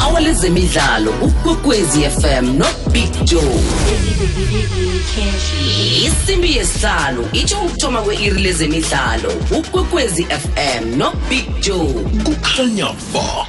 awalezemidlalo ukwekwezi FM nobig Joe. Isimbi yesihlalo itsho ukuthoma kwe-iri lezemidlalo ukwekwezi FM no Big Joe. Kukhanya ba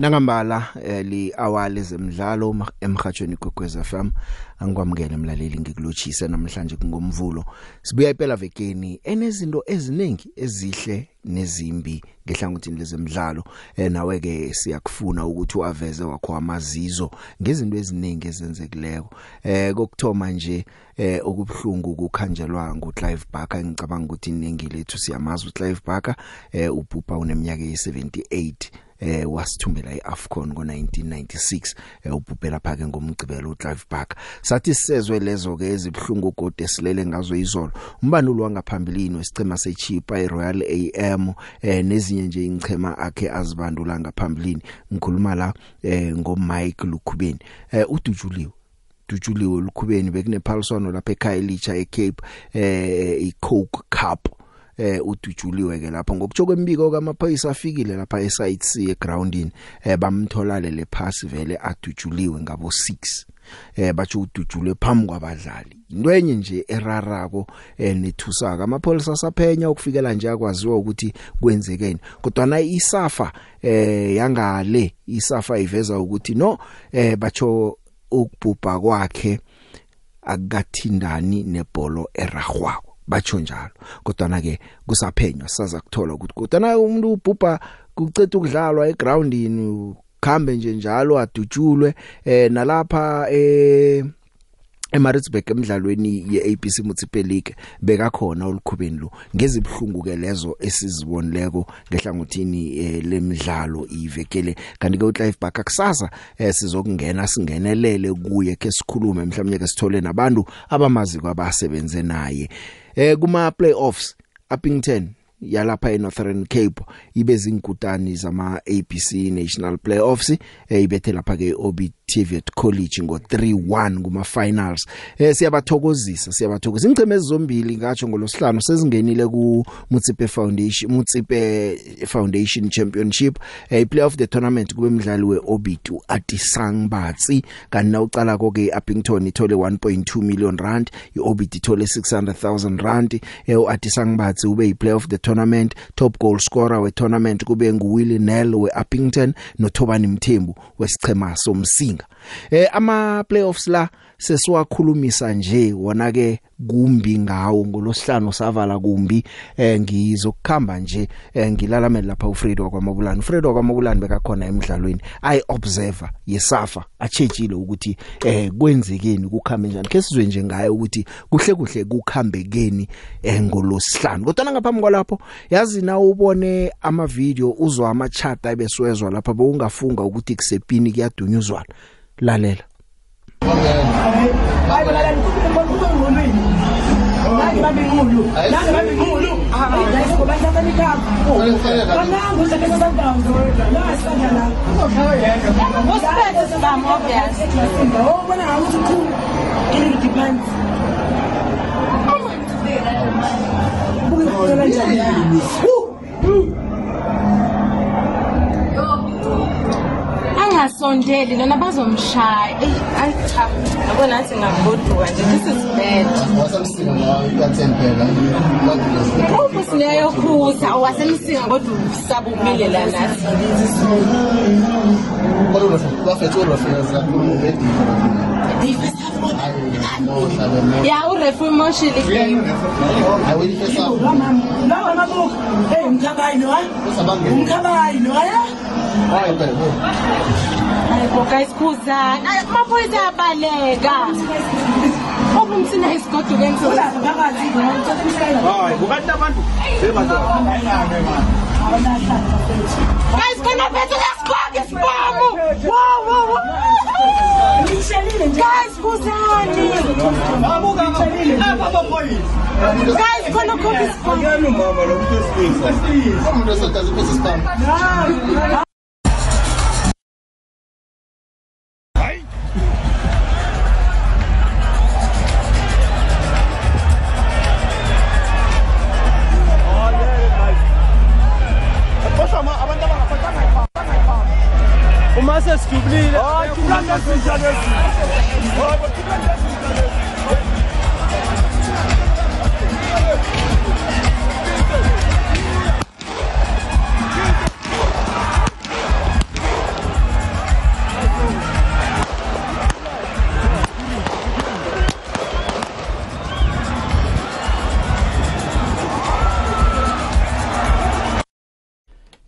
nangambala eh, li awali zemidlalo emhathweni gogweza FM angikwamukele emlaleli ngikulochise namhlanje kungomvulo. Sibuya iphela vekeni enezinto eziningi ezihle nezimbi ngehlangothini lezemidlalo. Eh, nawe ke siyakufuna ukuthi uaveze wakho amazizo ngezinto eziningi ezenzekileko. Eh kokthoma nje eh okubhlungu kukhanjelwa nguClive Barker. Ngicabanga ukuthi iningi lethu siyamazi uClive Barker. Eh ubhubha uneminyaka ye78 eh wasithumbela iAfcon ngo1996 eh ubhubhela phake ngomgcibelo uClive Barker. Sathi sisezwe lezo ke ezibhlungu gode silele ngazo izolo. Umbanulo wangaphambilini wesicema seChipa iRoyal AM eh nezinye nje ingchema akhe azibandula ngaphambilini. Ngikhuluma la eh ngoMike Lukhubeni. Eh udujuliwe dujuliwe lukhubeni bekunephaliswano lapha ekhaya licha eCape eh iCoke Cup. Eh udujuliwe ke lapha. Ngokutsho kwembiko kamaphoyisa afikile lapha esite C egroundini eh bamtholale le pass vele adujuliwe ngabo 6 eh batsho udujulwe phambi kwabadlali. Into enye nje erarako eh nethusaka amapholisa saphenya ukufikela nje akwaziwa ukuthi kwenzekeni. Kodwa na isafa eh yangale isafa iveza ukuthi no eh batsho ukubhubha kwakhe akathindani nebholo eragwako batsho njalo. Kodwa na ke kusaphenywa saza kuthola ukuthi kodwa na umuntu ubhubha kucetha ukudlalwa egroundini khambe nje njalo adutshulwe eh nalapha eh eMaritzburg emidlalweni yeABC Municipal League bekakhona olukhubeni lo. Ngezibhlungu ke lezo esizibonileko ngehlangothini eh, lemidlalo ivekele. Kanti ke uClive Barker kusasa eh, sizokungena singenelele kuye ke sikhulume mhlawumnye ke sithole nabantu abamazi kwabasebenze naye. Eh kuma playoffs Uppington yalapha eNorthern Cape ibe zinkutani zama ABC National Playoffs eh, ibethe lapha ke Obitivet College ngo 3-1 kuma finals eh siyabathokozisa siyabathokozisa. Ingceme ezizombili ngatsho ngolosihlanu sezingenile ku Mutsipe Foundation Mutsipe Foundation Championship. Eh playoff the tournament kube umdlali weObit uAtisang Batsi kanti na ucala konke Uppington ithole 1.2 million rand iObit ithole 600,000 rand. Eh uAtisang Batsi ube iplayoff the tournament top goal scorer we tournament kube nguWillie Nel weUppington noThobani Mthembu wesichema somsinga eh ama playoffs la sesiwakhulumisa nje wona ke kumbi ngawo ngolosihlanu savala kumbi. Eh ngizokukhamba nje eh, ngilalamela lapha uFredo kwaMabulani uFredo kwaMabulani bekakhona emidlalweni ay observer yesafa achejile ukuthi eh kwenzekeni kukhambe njani. Ke sizwe nje ngaye ukuthi kuhle kuhle kukhambekeni eh ngolosihlanu. Kodwa ngaphambi kwalapho yazi na ubone ama video uzwa ama chat ebeswezwa lapha bewungafunga ukuthi kusepini kuyadunyuzwana lalela. Oh Angasondeli lona bazomshaya. Ey, ayi cha. Yabo nathi ngagoduka nje. This is bad. wasemsika nawe uyathembeka Ubu sineyokhuza wasemsinga kodwa usaba umile la nathi. kodwa bafethe urefreza Ya urefu emotionally game. ayilifesa lawa mabuka hey umkhabayi lo hayi usabangena umkhabayi lo ngokayisikhuzana amaphoyisa ayabaleka obumthina isigoduke hayi kukanti abantu. Kayisikhona phethe lesiqoke isibamu kayisikhuzani kayisikhona ukhokha isibamu hayi thina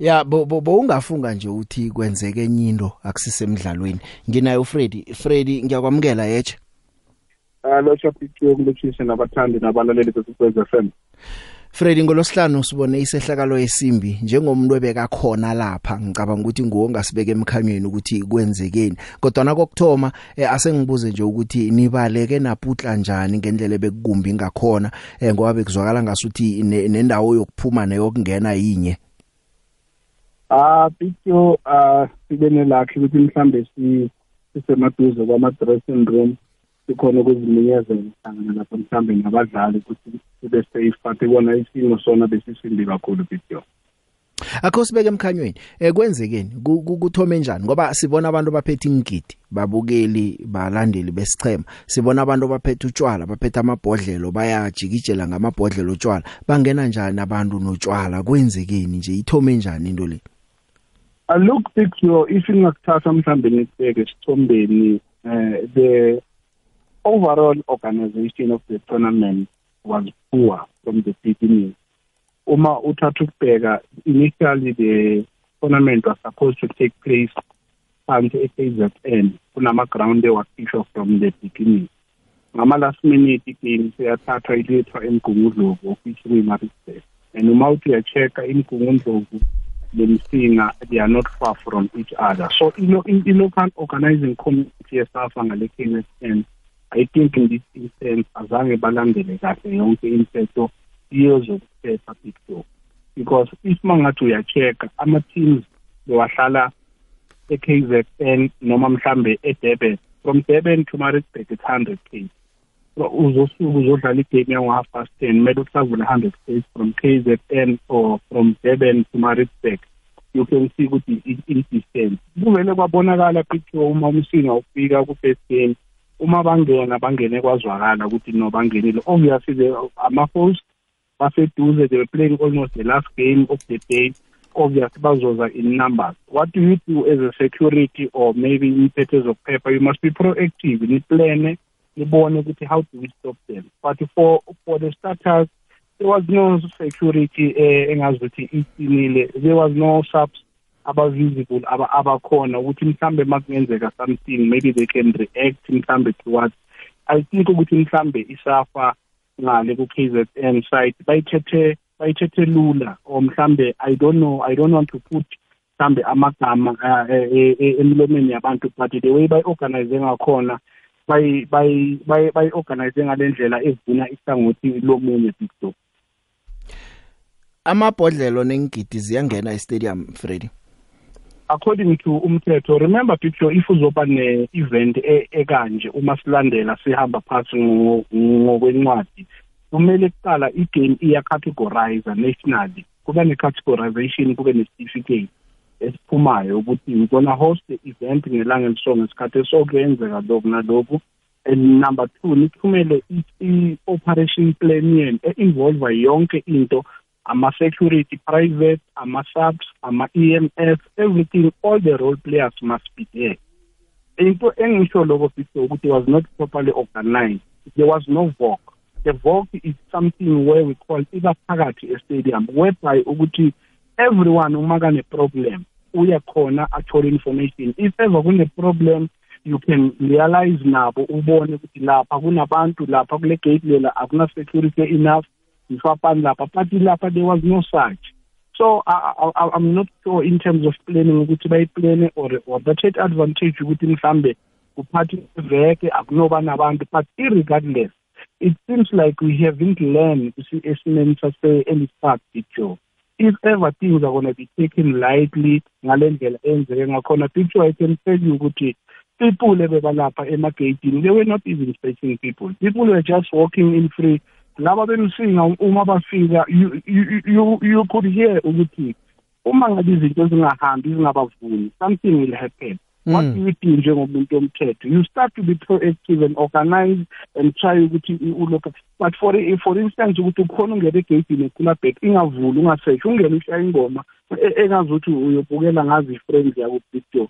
Ya bo bo bo ungafunga nje uthi kwenzeke enye into akusisemidlalweni nginayo uFreddy Freddy. Ngiyakwamukela yeche alo chapithiwe kulotshise nabathandi nabalaleli besikwenza FM Freddy ngolosihlanu sibone isehlakalo esimbi njengomuntu ebeka khona lapha. Ngicabanga ukuthi nguwo ngasibeka emkhanyweni ukuthi kwenzekeni. Kodwa nakokthoma eh, asengibuze nje ukuthi nibaleke naputla njani ngendlela bekukumbi ngakhona eh, ngoba bekuzwakala ngasuthi ne- nendawo yokuphuma neyokungena yinye. Ah pityo ah sibe nelakhi ukuthi mhlambe si sisemaduze kwama dressing room sikhona ukuziminyezela hlangana lapho mhlambe nabadlali ukuthi sibe safe but ibona isimo sona besisimbi kakhulu pityo Akho sibeke emkhanyweni eh kwenzekeni? Ku- ku- kuthome njani? Ngoba sibona abantu baphethe ingidi babukeli balandeli besichema sibona abantu baphethe utshwala baphethe amabhodlelo bayajikijela ngamabhodlelo utshwala bangena njani abantu notshwala kwenzekeni nje? Ithome njani into le? Uh, look picture if ingakuthatha mhlambe nesibeke esithombeni uh, the overall organization of the tournament was poor from the beginning. Uma uthatha ukubheka initially the tournament was supposed to take place phansi e-KZN kunama-ground ewakhishwa from the beginning. Ngama-last minute igame seyathathwa ilethwa emgungundlovu officially imarisburg and uma uthi uya-check-a imgungundlovu lemsinga they are not far from each other. So ilo- i- i-local organizing committee yesafa ngale KZN i think in this instance azange balandele kahle yonke imithetho yezokuphepha picture because if mangathi uya-check-a ama-teams bewahlala e-KZN noma mhlambe eDurban from Durban to Maritzburg it's 100 k. uzosuka uzodlala igame yango-half past ten kumele utravel hundred k's from KZN or from Durban to Maritzburg you can see ukuthi i- i-distance. Kuvele kwabonakala picture uma umsinga ufika ku-first game uma bangena bangene kwazwakala ukuthi no bangenile. Obviously the ama-host baseduze they were playing almost the last game of the day. Obviously bazoza in numbers. What do you do as a security or maybe imphethe zokuphepha you must be proactive niplane. Nibone ukuthi how do we stop them? But for for the starters there was no security eh, engazi ukuthi iqinile. There was no subs aba-visible aba- abakhona ukuthi mhlambe makungenzeka something maybe they can react mhlambe towards. I think ukuthi mhlambe isafa ngale ku-KZN site bayithethe bayithethe lula or mhlambe i don't know i don't want to put mhlambe amagama uh, eh, eh, emlomeni yabantu but the way bayi-organize ngakhona bayi- bayi- bayi- bayi-organize ngale ndlela evuna ihlangothi lomunye bigdo amabhodlelo nengidi ziyangena e-stadium Freddy? According to umthetho remember picture if uzoba ne-event e- ekanje uma silandela sihamba phasi ngo- ngokwencwadi kumele kuqala igame iya-categorize nationally. Kube ne-categorization kube ne-certificate. Esiphumayo ukuthi we're gonna host the event ngelanga eliso ngesikhathi eso kuyenzeka lokhu nalokhu. And number two nithumele i-operation plan yenu e-involva yonke into ama-security private ama-subs ama-ems everything all the role players must be there. Into engisho lokho sithi ukuthi was not properly organized. There was no voc the voc is something where we call iba phakathi estadium whereby ukuthi everyone uma kane-problem uya khona athole information. If ever kune-problem you can realize nabo ubone ukuthi lapha kunabantu lapha kule gate lela akuna-security enough ngifapani lapha but lapha there was no such so I, I, I'm not sure in terms of planning ukuthi bayiplane or or bathethe advantage ukuthi mhlambe kuphathi veke akunoba nabantu but irregardless it seems like we haven't learned esimeni sase-ellis park picture if ever things are going to be taken lightly ngale ndlela enzeke ngakhona picture i can tell you ukuthi people ebebalapha emagatini they were not even searching people. People were just walking in free. Laba bemsinga uma bafika you, you, you, you could hear ukuthi uma ngabe izinto zingahambi zingabavuni something will happen. What Mm. do you do njengomuntu omthetho you start to be proactive and organize and try ukuthi ulook but for for instance ukuthi ukhona ungena egeyidini ekulabhek ingavuli ungaseshi ungena ushaya ingoma e- engazi ukuthi uyobukela ngazi i-friends yakubigdo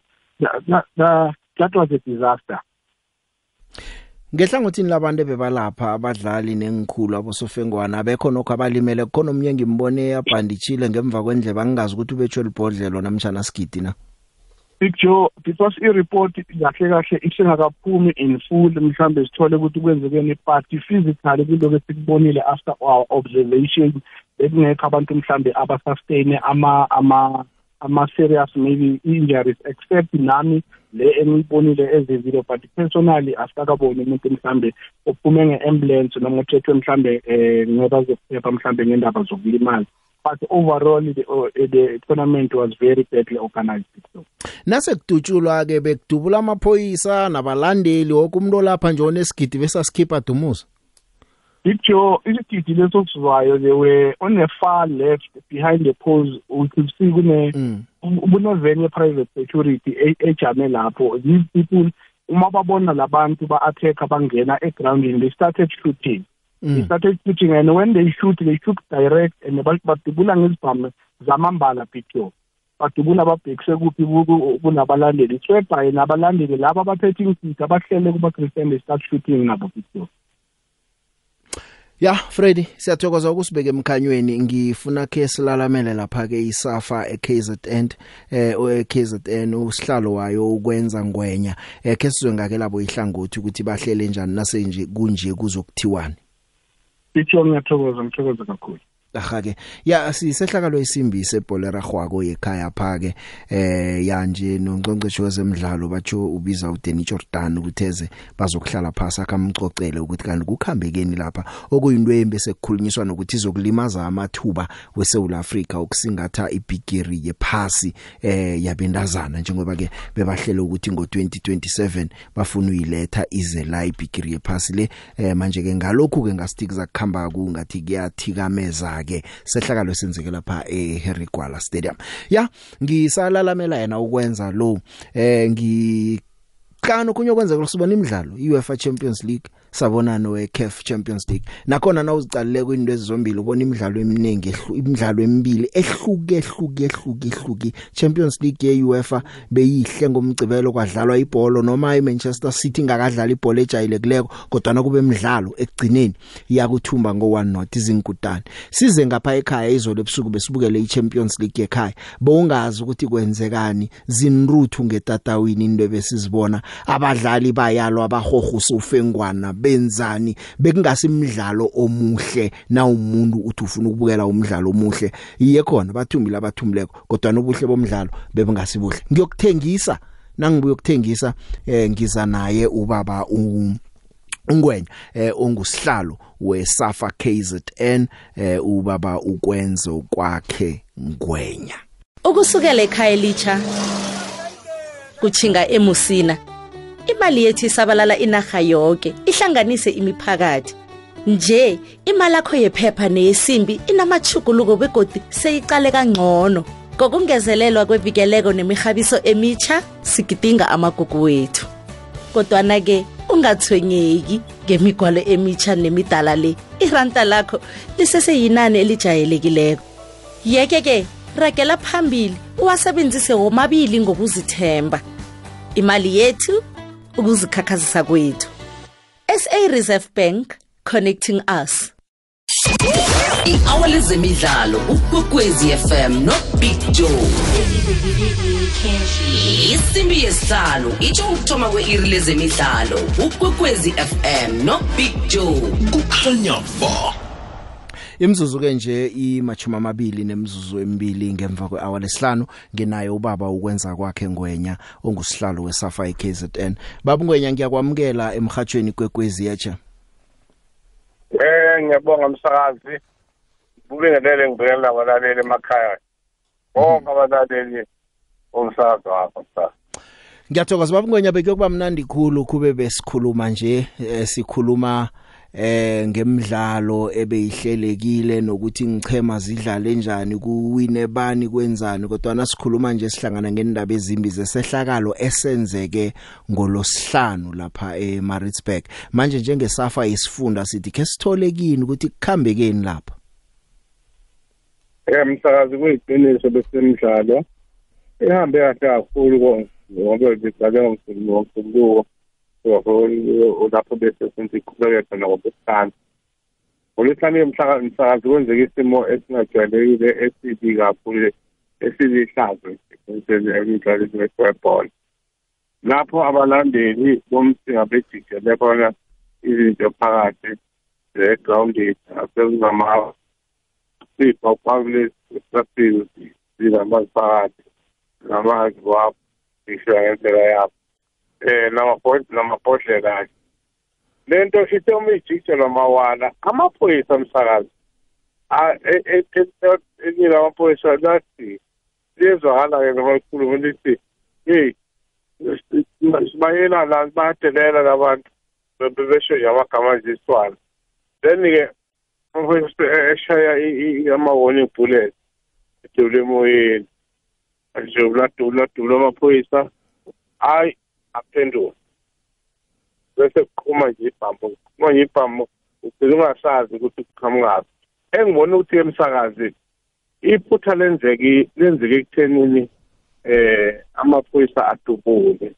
that was a disaster. Ngehlangothini labantu bebalapha abadlali nengikhulu abosofengwana abekho nokho abalimele khona umnye ngimbone yabhandichile ngemva kwendlebe angazi ukuthi ubetshwe libhodlelo namtjana skidi na? Big Joe because i-report kahle kahle isengakaphumi in full mhlambe sithole ukuthi kwenzekeni but physically kuloko esikubonile after our observation bekungekho abantu mhlambe abasustain ama ama ama serious maybe injuries except nami le engiyibonile ezevideo but personally asikakaboni umuntu mhlambe ophume nge-ambulance noma uthethwe mhlambe eh ngoba zokuphepha mhlambe ngendaba zokulimala. But overall the, uh, the tournament was very badly organized so. Nase kudutshulwa ke bekudubula amaphoyisa nabalandeli wonke umuntu olapha nje onesigidi bese sikhipha dumuza Picture isigidi leso sizwayo they were on the far left behind the poles we could see kune Mm. kuneveni private security e- ejame lapho these people uma babona labantu ba-attack bangena egroundini they started shooting they Mm. started shooting and when they shoot they shoot direct and ba- badubula ngezibhamu zamambala picture badubula babhekise kuphi ku- ku- kunabalandeli. Swebhaye nabalandeli laba abaphethe ingidi abahlele kuba-christian they start shooting nabo picture Ya Freddy siyathokoza ukusibeka emkhanyweni. Ngifuna ke silalamele lapha ke isafa eKZN eh eKZN usihlalo wayo ukwenza ngwenya. Eh ke sizwe ngake labo ihlangothi ukuthi bahlele njani nase nje kunje kuzokuthiwani. Picture ngiyathokoza ngithokoza kakhulu ahake. Ya sisehlakalo isimbi sebholera gwako yekhaya phake. Eh ya nje noNgcongceshe wezemidlalo batsho ubiza uDeni Jordan ukutheze bazokuhlala phasi akamcocele ukuthi kanti kukhambekeni lapha. Okuyinto embe sekukhulunyiswa nokuthi izokulimaza amathuba weSouth Africa ukusingatha ibigiri yephasi eh yabendazana njengoba ke bebahlele ukuthi ngo2027 bafuna uyiletha ize la ibigiri yephasi le. Eh manje ke ngalokhu ke ngastiki zakukhamba kungathi kuyathikameza ke sehlakalo senzeke lapha eHarry Gwala Stadium. Ya ngisalalamela yena ukwenza lo eh ngi kano kunye kwenzeka kusibona imidlalo UEFA Champions League sabona no CAF Champions League. Nakhona na uzicalile kwinto ezizombili ubona imidlalo eminingi ehlu- imidlalo emibili ehluke ehluke ehluke ehluke Champions League ye UEFA beyihle ngomgcibelo kwadlalwa ibhola noma iManchester City ngakadlala ibhola ejayelekileko kodwa na kube imidlalo ekugcineni yakuthumba ngo 1 not izinkutani size ngapha ekhaya izolo ebusuku besibukele iChampions League ekhaya. Bowungazi ukuthi kwenzekani zinruthu ngetatawini into besizibona abadlali bayalwa abahohusa ufengwana benzani? Bekungasimidlalo omuhle na umuntu uthi ufuna ukubukela umdlalo omuhle. Iye khona bathumbile abathumbileko kodwa nobuhle bomdlalo bebengasibuhle ngiyokuthengisa nangibuye ukuthengisa eh ngiza naye ubaba u ungwenya eh ongusihlalo weSafa KZN eh ubaba ukwenzo kwakhe ngwenya. Ukusukela ekhaya elitsha kuchinga emusina. Imali yethu isabalala inarha yonke ihlanganise imiphakathi. Nje imali yakho yephepha neyesimbi inamachuguluko begodi seyiqale kangcono. Ngokungezelelwa kwevikeleko nemihabiso emitsha sigidinga amagugu wethu. Kodwana-ke ungathwenyeki ngemigwalo emitsha nemidala le iranta lakho liseseyinani elijayelekileko. Yeke-ke ragela phambili uwasebenzise womabili ngokuzithemba. Imali yethu ukuzikhakhazisa kwethu. SA Reserve Bank connecting us. I-hour lezemidlalo ukwekwezi fm nobig joe. Isimbi yesihlanu itsho ukuthoma kwe-iri lezemidlalo ukwekwezi fm nobig joe. Kukhanya ba. Imzuzu ke nje imachuma amabili nemzuzu emibili ngemva kwehour lesihlanu ngenaye ubaba ukwenza kwakhe ngwenya ongusihlalo weSafa iKZN baba ngwenya ngiyakwamukela emhathweni kwekwezi yacha Eh ngiyabonga umsakazi. Kubingelele ngibekela abalaleli emakhaya. Bonke abalaleli omsakazi wakho msakazi. Ngiyathokoza baba ngwenya bekuyokuba mnandi khulu kube besikhuluma nje eh, sikhuluma eh ngemidlalo ebeyihlelekile nokuthi ngichema zidlale kanjani kuwine bani kwenzani kodwa nasikhuluma nje sihlangana ngendaba ezimbi zesehlakalo esenzeke ngolosihlanu lapha eMaritzburg. Manje njengesafa isifunda sithi ke sithole kini ukuthi kukhambekeni lapha? Eh msakazi kuyiqiniso besemidlalo. Ihambe kahle kakhulu ngoba bidlale ngomsuluko lapho bese senze iqhubeke khona ngokuhlanu ngolwesihlanu msakazi kwenzeka isimo esingajwayelekile esibi kakhulu esilihlazo emidlalweni webhola lapho abalandeli bomsinga bejikele bona izinto phakathi zegrawundi asekungama sibhawuphakule esitrategi zingamazi phakathi ngamazi wabo ngisho ngendlela yabo um namabhodlela akhe. Le nto ithe uma ijikelwa mawala amaphoyisa msakazi. Enyile amaphoyisa lathi liyezwakala-ke noma likhuluma lithi heyi sibayelana bayadelela labantu besho amagama nje isitwana then-ke eshaya ama-warning bullet edubula emoyeni. Adubula dubula dubula amaphoyisa hayi aphendula bese kuqhuma nje ibhambo kuqhuma nje ibhambo ugcina ungasazi ukuthi kuqhamukaphi engibona ukuthi emsakazi iphutha lenzeki lenzeke ekuthenini eh amaphoyisa adubule.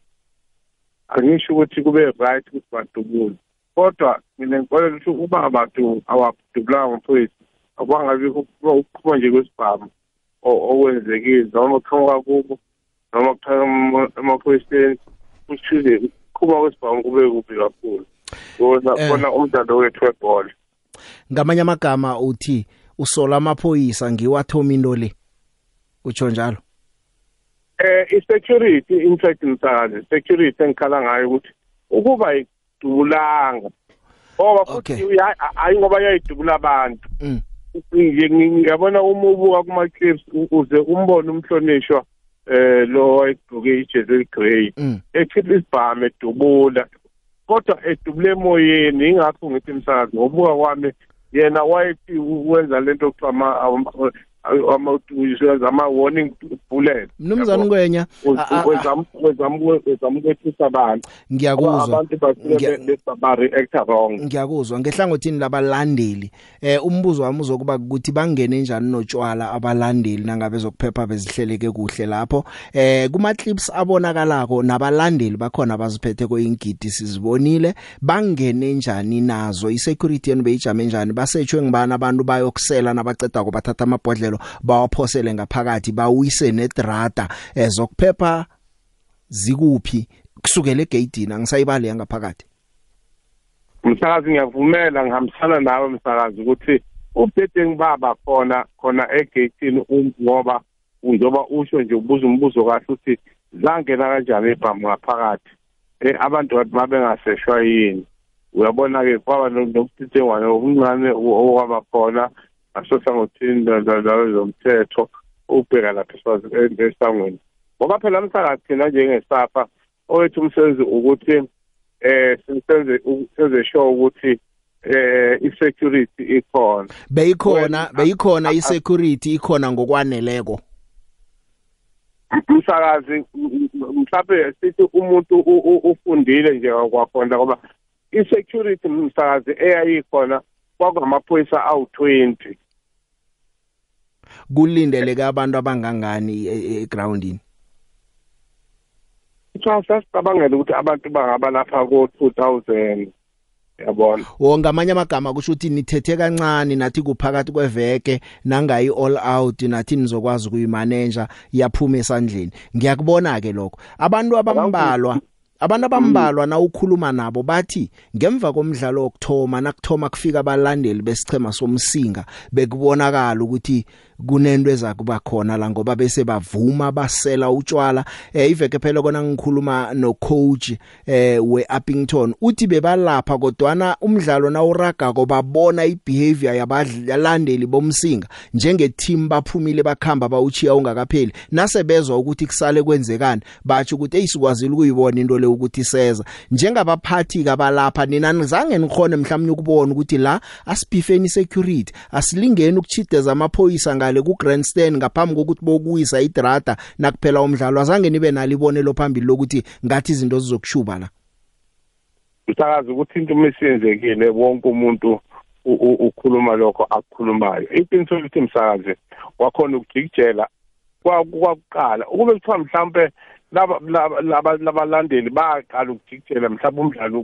Angisho ukuthi kube right ukuthi badubule. Kodwa mina ngikholelwa ukuthi uba abantu awadubulanga amaphoyisa akwangabi ukuqhuma nje kwesibhamu okwenzekile noma kuqhamuka kubo noma kuqhamuka emaphoyiseni kushize ukuqhuma kwesibhamu kube kubi kakhulu bona bona umdlalo wethu webhola. Ngamanye amagama uthi usola amaphoyisa ngiwathoma into le utsho njalo? Eh i-security in fact msakazi security engikhala ngayo ukuthi ukuba idubulanga ngoba futhi hayi ngoba yayidubula abantu. Ngiyabona uma ubuka kuma-clips uze umbone umhlonishwa eh lo wayegqoke ijezi eligrey ekhipha isibhamu edubula kodwa edubule emoyeni ingakho ngithi msakazi ngobuka kwami yena wayethi wenza lento kuthiwa ama-wenza ama-warning bullet. Mnumzane ngwenya wezamukwehlisa abantu. Ngiyakuzwa. Abantu basuke ba-reacta wrong. Ngiyakuzwa. Ngehlangothini labalandeli eh umbuzo wami uzokuba ukuthi bangene njani notshwala abalandeli nangabe zokuphepha bezihleleke kuhle lapho? Eh kuma clips abonakalako nabalandeli bakhona baziphethe koyingidi sizibonile bangene njani nazo? Isecurity yenu beyijame njani? Basetshwe ngibani abantu bayokusela nabaceda ko bathatha amabhodlelo bawaphosele ngaphakathi bawise nedrata ezokuphepha zikuphi kusukela egate angisayibali yangaphakathi msakazi ngiyavumela ngihambisana nawe msakazi ukuthi ubhedeng baba khona khona egate ngoba njoba usho nje ubuza umbuzo kahle ukuthi zangena kanjani ibhamu ngaphakathi? Eh abantu babengaseshwa yini? Uyabona-ke kwaba nokuthithengwane okuncane okwaba khona ngaso hlangothini lwezomthetho ukubheka lapha esangweni ngoba phela msakazi thina njengesafa owethu umsebenzi ukuthi eh senze senze sure ukuthi eh i-security ikhona beyikhona beyikhona i-security ikhona ngokwaneleko umsakazi mhlawumbe sithi umuntu ufundile nje kwakhona ngoba i-security msakazi eyayikhona kwakungamaphoyisa awu-20 kulindeleke abantu abangangani egroundini sasicabangela ukuthi abantu bangaba lapha ko-2000 yabona? Wonke amanye amagama kusho ukuthi nithethe kancane nathi kuphakathi kweveke nangayi all out nathi nizokwazi kuyimaneja yaphuma esandleni. Ngiyakubona ke lokho. Abantu abambalwa abantu abambalwa na ukhuluma nabo bathi ngemva komdlalo wokthoma nakuthoma kufika abalandeli besichema somsinga bekubonakala ukuthi kunento ezakuba khona la ngoba bese bavuma basela utshwala. Eh iveke phela kona ngikhuluma no coach eh we Uppington uthi bebalapha kodwana umdlalo nawuraga kobabona ibehavior yabalandeli bomsinga. Njenge team baphumile bakhamba bawuchiya ungakapheli. Nase bezwe ukuthi kusale kwenzekani bathi ukuthi eyisikwazile ukuyibona into le ukuthi seza. Njengabaphathi kabalapha nina nizange nikhone mhlawumnye ukubona ukuthi la asibhifeni security asilingeni ukuchideza amaphoyisa ngale ku grandstand ngaphambi kokuthi bokuyisa idrata nakuphela umdlalo. Azange nibe nalibonelo phambili lokuthi ngathi izinto zizokushuba la. Msakazi ukuthi into mesiyenzekile wonke umuntu ukhuluma lokho akukhulumayo. Iqiniso lithi msakazi wakhona ukujikijela kwa- kwakuqala. Ukube kuthiwa mhlawumbe laba laba- laba- labalandeli baqala ukujikijela mhlawumbe umdlalo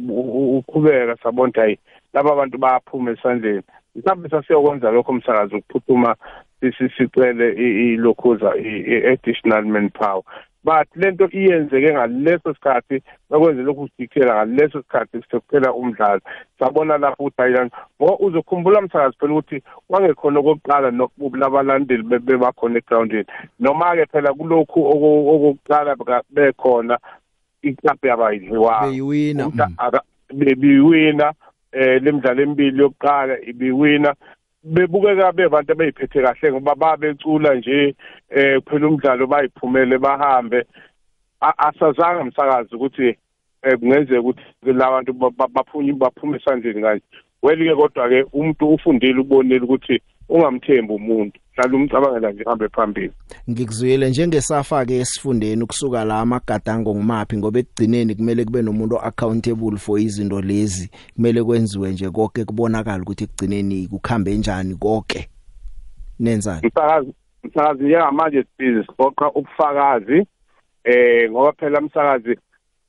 uqhubeka sabona hayi laba bantu bayaphuma esandleni. Mhlawumbe sasiyokwenza lokho msakazi ukuphuthuma si- si- sicele i- ilokhuza i-additional manpower. But lento iyenzeke ngaleso sikhathi bakwenze lokhu kujikela ngaleso sikhathi sekuphela umdlalo. Sabona lapho ukuthi ayilani ngoba uzokhumbula msakazi phela ukuthi wangekhona okokuqala nokububi labalandeli be- bebakhona egrawundini noma-ke phela kulokhu oko- okokuqala bekhona iklabhu yabayidliwanga beyiwina. Bebiwina eh lemidlalo emibili yokuqala ibiwina. Bebukeka bebantu abeyiphethe kahle ngoba babecula nje eh kuphela umdlalo bayiphumele bahambe. Asazange msakazi ukuthi eh kungenzeka ukuthi labantu ba- ba- baphume baphume esandleni kanje. Welike kodwa ke umuntu ufundile ubonile ukuthi ungamthembi umuntu hlala umcabangela nje hambe phambili. Ngikuzwile njengesafa ke esifundeni ukusuka la amagadango ngumaphi ngoba ekugcineni kumele kube nomuntu accountable for izinto lezi. Kumele kwenziwe nje konke kubonakala ukuthi ekugcineni kukhambe njani konke. Nenzani? Msakazi msakazi njengamanje sibhizi siqoqa ubufakazi eh ngoba phela msakazi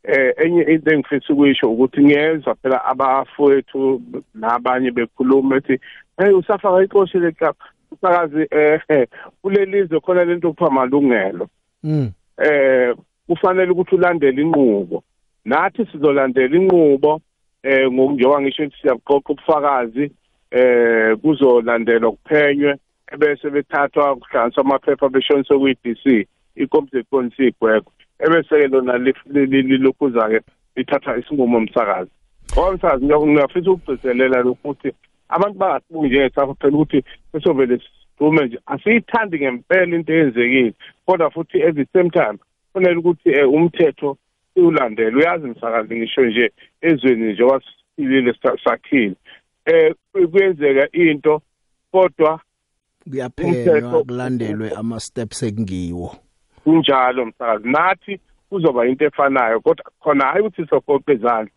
eh enye into engifisa ukuyisho ukuthi ngiyezwa phela abafowethu nabanye bekhuluma ethi hey usafaka ixoshi leclub msakazi eh kulelizwe khona lento okuthiwa malungelo. Mm. Eh kufanele ukuthi ulandele inqubo. Nathi sizolandela inqubo eh ngokunjengoba ngisho ukuthi siyaqoqa ubufakazi eh kuzolandelwa kuphenywe ebese bethathwa kuhlanganiswa amaphepha beshoniswe kwi-DC i-complaint policy igwegwe ebese ke lona lilokhuza ke lithatha isinqumo umsakazi ngoba msakazi ngiyafisa ukugcizelela lokhu ukuthi abantu bangasibuki njengesapho phela ukuthi besovele sidume nje. Asiyithandi ngempela into eyenzekile kodwa futhi at the same time kufanele ukuthi eh, umthetho siwulandele uyazi msakazi ngisho nje ezweni nje wasilile sakhile. Eh kuyenzeka into kodwa kuyaphenywa kulandelwe ama steps ekungiwo. Kunjalo msakazi. Nathi kuzoba into efanayo kodwa khona hayi ukuthi sizogoqa izandla.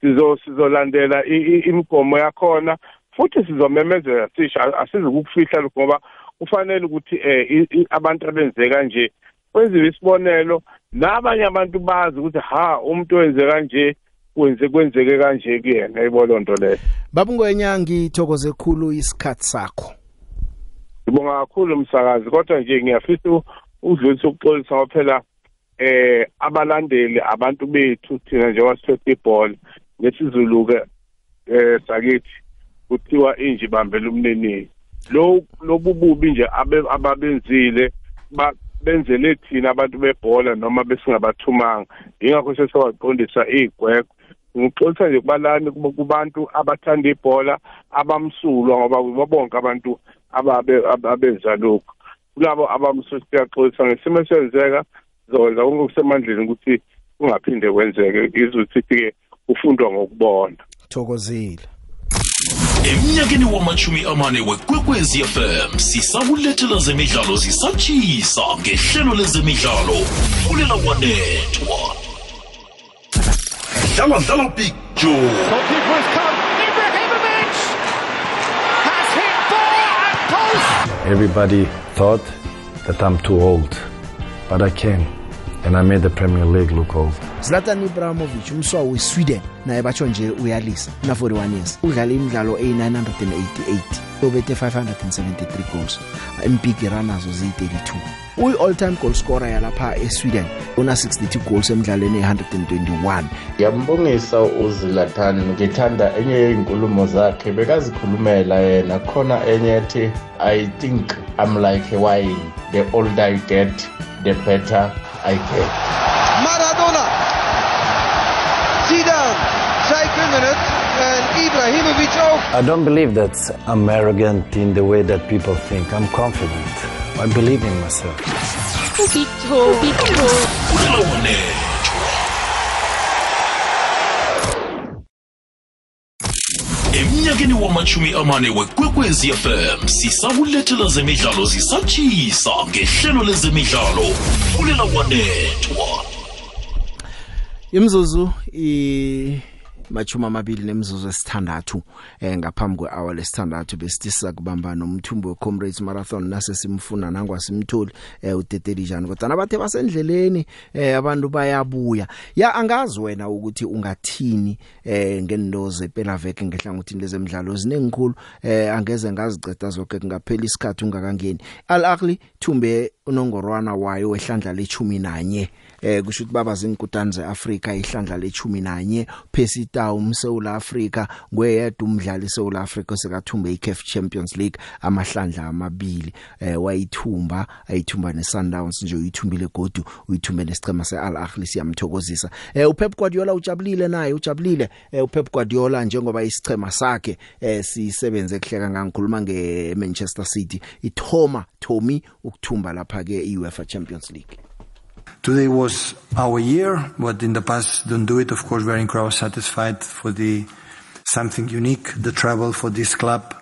Sizo sizolandela i- i- imigomo yakhona futhi sizomemezela sisho asizukufihla lokho ngoba kufanele ukuthi eh i- i- abantu abenze kanje kwenziwe isibonelo. Nabanye abantu bazi ukuthi ha umuntu owenze kanje kwenze kwenzeke kanje kuyena. Ibolonto leyo. Babungwenya ngithokoze khulu isikhatsi sakho. Ngibonga kakhulu msakazi. Kodwa nje ngiyafisa u- udlulisa ukuxolisa ngoba phela eh abalandeli abantu bethu thina njengoba siphethe ibhola ngesizulu-ke eh sakithi kuthiwa inje ibambela umneneni lo lobu bubi nje abe- ababenzile ba- benzele thina abantu bebhola noma besingabathumanga. Yingakho sesewaqondisa iy'gwegwe. Ngixolisa nje kubalani kuba- kubantu abathanda ibhola abamsulwa ngoba bonke abantu ababe ab- abenza lokhu. Kulabo abamsulwa siyaxolisa ngesimo senzeka sizokwenza konke okusemandleni ukuthi kungaphinde kwenzeke izuthi-ke kufundwa ngokubona thokozile emnyakeni wamachumi amane wekwekwezi fm sisakulethela zemidlalo zisatshisa ngehlelo lezemidlalo fulela kwanethwa dlala dlala picture Goalkeeper has come. Ibrahimovic has hit bar and post. Everybody thought that I'm too old, but I came and I made the Premier League look old. Zlatan Ibrahimovic umswa weSweden naye batsho nje uyalisa na 41 years udlala imidlalo e988 obethe 573 goals impiki runners ziyi32 uyi all time goal scorer yalapha eSweden una 62 goals emidlalweni e121 ngiyambongisa uzilatani ngithanda enye yey'nkulumo zakhe bekazikhulumela yena khona enye ethi i think I'm like a wine. The older I get, the better I get. Zeker minute. En Ibrahimovic ook. I don't believe that I'm arrogant in the way that people think. I'm confident. I believe in myself. Big Joe, Big Joe. emnyakeni wamachumi amane wekwekwezi fm sisakulethela zemidlalo zisatshisa ngehlelo lezemidlalo fulela kwanethwa imzuzu i machuma amabili nemzuzu esithandathu eh ngaphambi kwehour lesithandathu besitisa kubamba nomthumbo comrades marathon nase simfuna nangwa simtholi eh utetelijana kodwa nabathe basendleleni eh abantu bayabuya. Ya angazi wena ukuthi ungathini eh ngendo zepela veke ngehlangothini lezemidlalo zinengikhulu eh angeze ngaziceda zonke kungaphela isikhathi ungakangeni. Al akhli thumbe unongorwana wayo wehlandla lechumi nanye. Eh kusho ukuthi baba zinkutani zeAfrika ihlandla lechumi nanye Pesita umseula Afrika ngweyedwa umdlali eSouth Africa sekathumbe iCAF Champions League amahlandla amabili. Eh wayithumba ayithumba neSundowns nje uyithumbile godu uyithumbe nesicema seAl Ahly siyamthokozisa. Eh uPep Guardiola ujabulile naye ujabulile. Eh uPep Guardiola njengoba isicema sakhe eh sisebenze kuhleka ngangikhuluma ngeManchester City ithoma Tommy ukuthumba lapha ke iUEFA Champions League. Today was our year, but in the past don't do it. Of course, we're incredibly satisfied for the something unique, the travel for this club,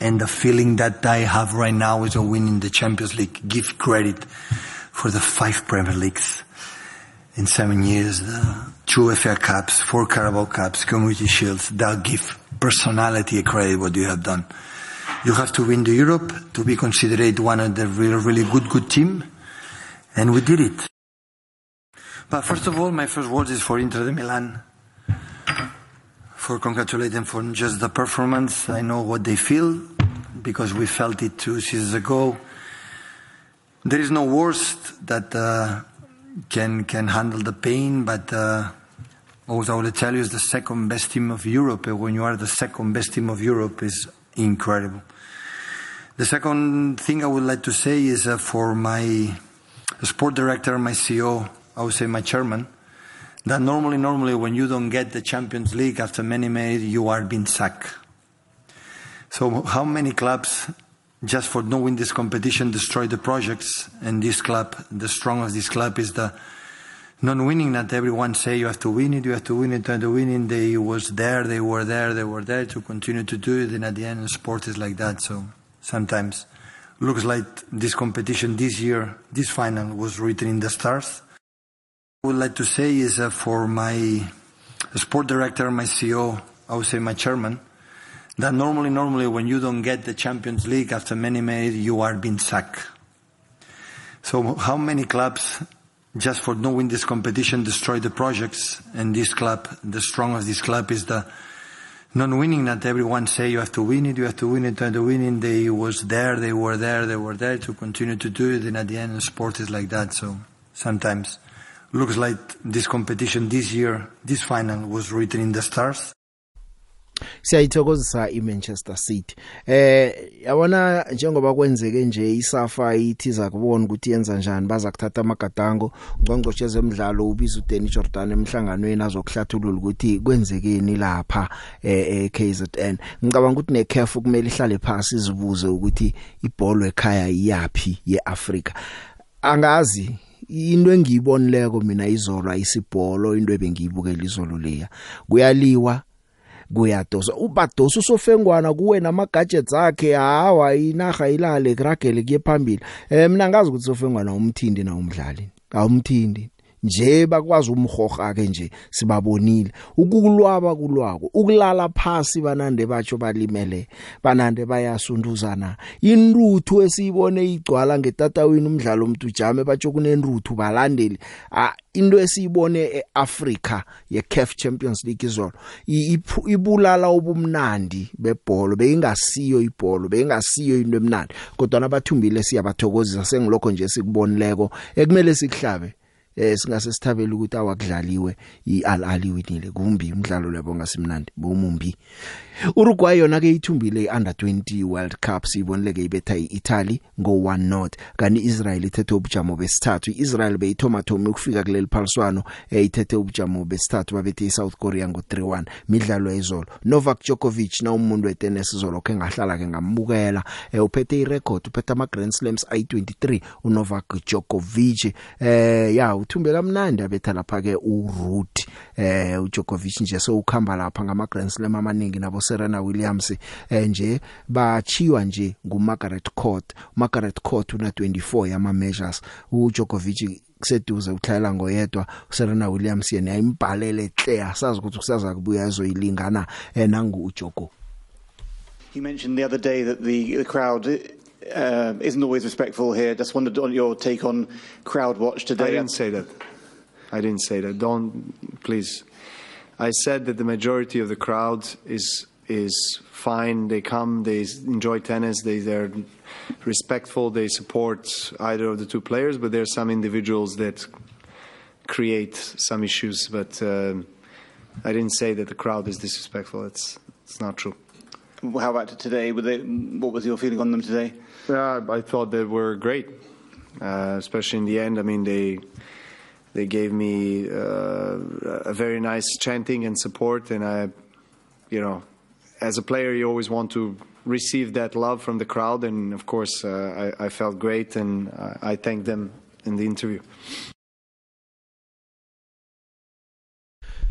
and the feeling that I have right now is a win in the Champions League. Give credit for the five Premier Leagues in seven years, the two FA Cups, four Carabao Cups, Community Shields. That give personality a credit what you have done. You have to win the Europe to be considered one of the really, really good, good team and we did it. But first of all, my first words is for Inter de Milan, for congratulating them for just the performance. I know what they feel because we felt it two seasons ago. There is no worst that uh, can can handle the pain, but uh, what I will tell you is the second best team of Europe. When you are the second best team of Europe, is incredible. The second thing I would like to say is uh, for my sport director, my CEO, I would say my chairman, that normally, normally when you don't get the Champions League after many, many, you are being sacked. So how many clubs, just for not win this competition, destroy the projects? And this club, the strong of this club is the non-winning. that everyone say you have to win it, you have to win it, you have to win it. They was there, they were there, they were there to continue to do it. And at the end, sport is like that. So sometimes looks like this competition this year, this final was written in the stars. What I would like to say is uh, for my sport director, my CEO, I would say my chairman, that normally, normally when you don't get the Champions League after many, many, you are being sacked. So how many clubs, just for not win this competition, destroy the projects? And this club, the strong of this club is the non-winning. Not everyone say you have to win it, you have to win it, you have to win it. They was there, they were there, they were there to continue to do it. And at the end, sport is like that. So sometimes looks like this competition this year, this final was written in the stars. Siyayithokozisa iManchester City. Eh yabona njengoba kwenzeke nje isafa ithiza kubona ukuthi yenza njani baza kuthatha amagadango ngqongqoshe zemidlalo ubiza uDanny Jordan emhlanganweni azokuhlathulula ukuthi kwenzekeni lapha eh KZN ngicabanga ukuthi neCAF kumele ihlale phansi izibuze ukuthi ibhola ekhaya iyapi yeAfrika. Angazi into engiyibonileko mina izolo ayisibholo into ebengiyibukela izolo leya. Kuyaliwa kuyadosa ubadosa usofengwana kuwe nama gadgets akhe hawa inaga ilale kuragele kuye phambili. Eh mina ngazi ukuthi sofengwana umthindi na umdlali? Awumthindi nje bakwazi umhoga ke nje sibabonile. Ukulwaba kulwako ukulala phasi banande batsho balimele banande bayasunduzana. Inruthu esiyibone igcwala ngetatawini umdlalo umuntu ujame batsho kunenruthu balandeli into esiyibone eAfrica yeCAF Champions League izolo ibulala ubumnandi bebhola beyingasiyo ibhola beyingasiyo into emnandi. Kodwa nabathumbile siyabathokozisa sengilokho nje sikubonileko ekumele sikuhlabe. Eh singase sithabele ukuthi awakudlaliwe iAl Ahly winile kumbi umdlalo labo ngasimnandi bomumbi Uruguay yona ke ithumbile iUnder 20 World Cup sibonile ke ibetha iItaly ngo 1-0 kanti Israel ithethe ubujamo besithathu. iIsrael beyithoma thoma ukufika kuleli phaliswano eh, ithethe ubujamo besithathu babethe iSouth Korea ngo 3-1 midlalo ezolo Novak Djokovic na umuntu wetennis izolo ke ngahlala ke ngambukela. Eh, uphethe irecord uphethe ama Grand Slams i23 uNovak Djokovic eh ya uthumbe kamnandi abetha lapha ke uRuth eh uDjokovic nje so ukhamba lapha ngama Grand Slam amaningi nabo Serena Williams eh nje bachiwa nje nguMargaret Court Margaret Court una 24 yama measures uDjokovic kuseduze uthlela ngoyedwa uSerena Williams yena ayimbhalele clear sazi ukuthi kusaza kubuya ezoyilingana enangu uJoko You mentioned the other day that the, the crowd uh, isn't always respectful here. Just wondered on your take on crowd watch today. I didn't say that. I didn't say that. Don't please. I said that the majority of the crowd is is fine. They come, they enjoy tennis, they they're respectful, they support either of the two players. But there are some individuals that create some issues. But um I didn't say that the crowd is disrespectful. It's it's not true. How about today? Were they, what was your feeling on them today? Yeah, I thought they were great, uh, especially in the end. I mean, they they gave me uh, a very nice chanting and support, and I, you know, as a player, you always want to receive that love from the crowd, and of course, uh, I, I felt great, and I, I thanked them in the interview.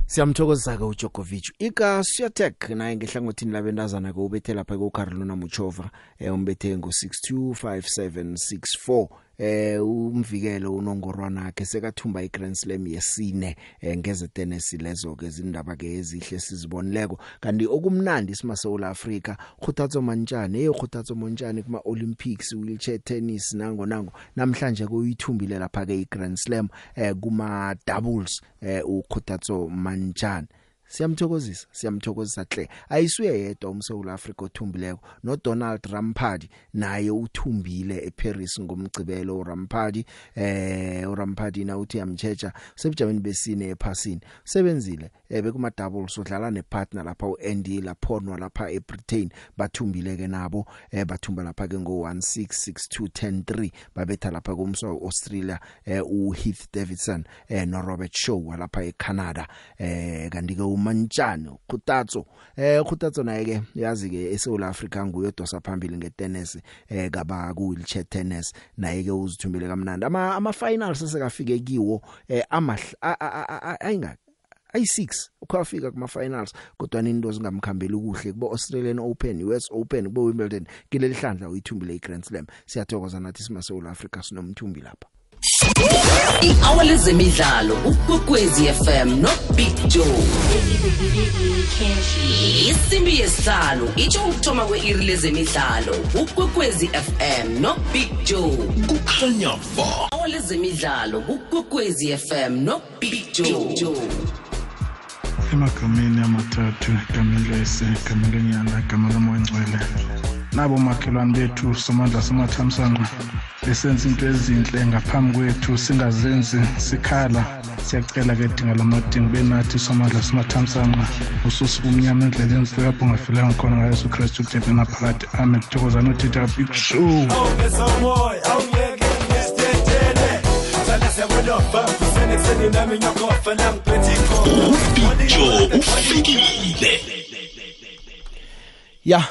Siyamthokozisa ke uJokovic. Ika Swiatek naye ngehlangothini labentazana ke ubethe lapha ku Carolina Muchova eh umbethe ngo 625764 eh umvikelo unongorwana wakhe sekathumba iGrand Slam yesine eh, ngeze tennis lezo ke izindaba ke ezihle sizibonileko kanti okumnandi simasoula Africa khuthatso mantshane hey khuthatso montshane kuma Olympics wheelchair tennis nango nango. Namhlanje kuyithumbile lapha ke iGrand Slam eh kuma doubles eh ukhuthatso mantshane siyamthokozisa siyamthokozisa hle. Ayisuye yedwa umSouth Africa othumbileko no Donald Rampadi naye uthumbile eParis ngomgcibelo. uRampadi eh uRampadi na uthi yamchecha sebujameni besine ephasini. Sebenzile ebe kuma doubles udlala nepartner lapha uAndy Laponwa lapha eBritain bathumbile ke nabo eh bathumba lapha ke ngo 166213 babetha lapha kumso Australia eh uHeath Davidson eh no Robert Shaw lapha eCanada eh kanti ke umantshane khutatso eh khutatso naye ke yazi ke eSouth Africa nguye odosa phambili ngetennis eh kaba ku wheelchair tennis naye ke uzithumbile kamnandi ama ama finals sesekafike kiwo eh ama ayinga ayi6 ukhafika kuma finals kodwa into zingamkhambeli kuhle kubo Australian Open US Open kubo Wimbledon kileli hlandla uyithumbile iGrand Slam. Siyathokoza nathi sima South Africa sinomthumbi lapha i-hour lezemidlalo ukwekwezi fm no big joe. Isimbi yesihlanu itsho ukuthoma kwe-iri lezemidlalo ukwekwezi fm no big joe. Kukhanya ba hour lezemidlalo ukwekwezi fm no big joe. Emagameni amathathu igama elese igama lenyana igama lomoyingcwele nabo makhelwane bethu somandla samathamsanqa besenza into ezinhle ngaphambi kwethu singazenzi sikhala. Siyacela ke dinga lamadingo benathi somandla samathamsanqa ususiba umnyama endleleni lapho ungafelanga khona ngayesu kristu kujebe naphakathi amen. Thokozana uthetha big show ubijo ufikile. Ya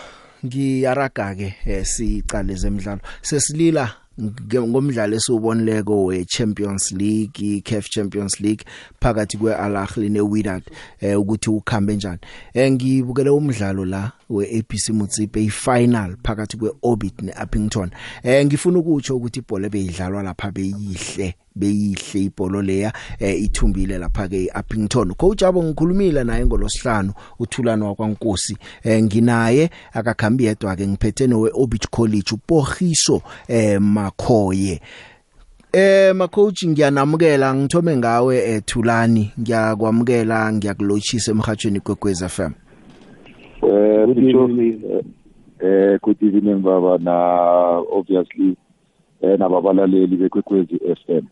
ngiyaraga ke eh, sicale zemidlalo. Sesilila ngomdlalo esiwubonileko we Champions League i CAF Champions League phakathi kwe Al Ahly ne Wydad eh ukuthi ukhambe njani. Eh ngibukele umdlalo la we ABC Mutsipe i final phakathi kwe Orbit ne Uppington eh ngifuna ukutsho ukuthi ibhola beyidlalwa lapha beyihle beyihle ibholo leya eh, ithumbile lapha ke Uppington coach abo ngikhulumile naye ngolosihlanu uthulano wakwankosi. Eh, nginaye akakhambi yedwa ke ngiphethe nowe Orbit College uPogiso eh Makhoye. Eh macoach ngiyanamukela ngithome ngawe ethulani ngiyakwamukela ngiyakulochisa emhathweni kwekwez FM Eh, good evening. Eh, good evening baba na obviously eh nababalaleli bekwekwezi FM.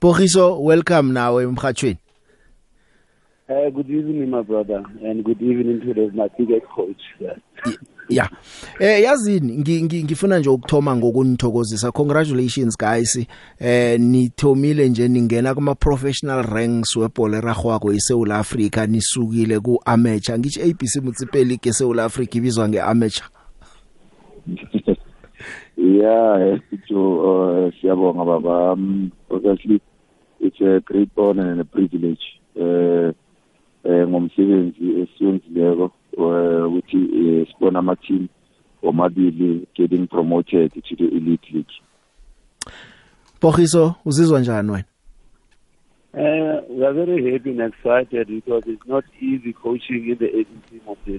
Bogiso welcome nawe emhathweni Uh, good evening, my brother, and good evening to the, my biggest coach. Yeah. Eh yazini ngi- ngi- ngifuna nje ukuthoma ngokunithokozisa. Congratulations guys. Eh nithomile nje ningena kuma professional ranks webhola eragwako eSouth Africa nisukile ku amateur. Ngithi ABC Municipal League eSouth Africa ibizwa ngeamateur. yeah, to uh, siyabonga baba. Um, obviously, it's a great honor and a privilege. Uh, eh ngomsebenzi esiwenzileko ukuthi eh, sibona ama team omabili getting promoted to the elite league. Bogiso uzizwa njani wena? Uh, we are very happy and excited because it's not easy coaching in the ACC team of the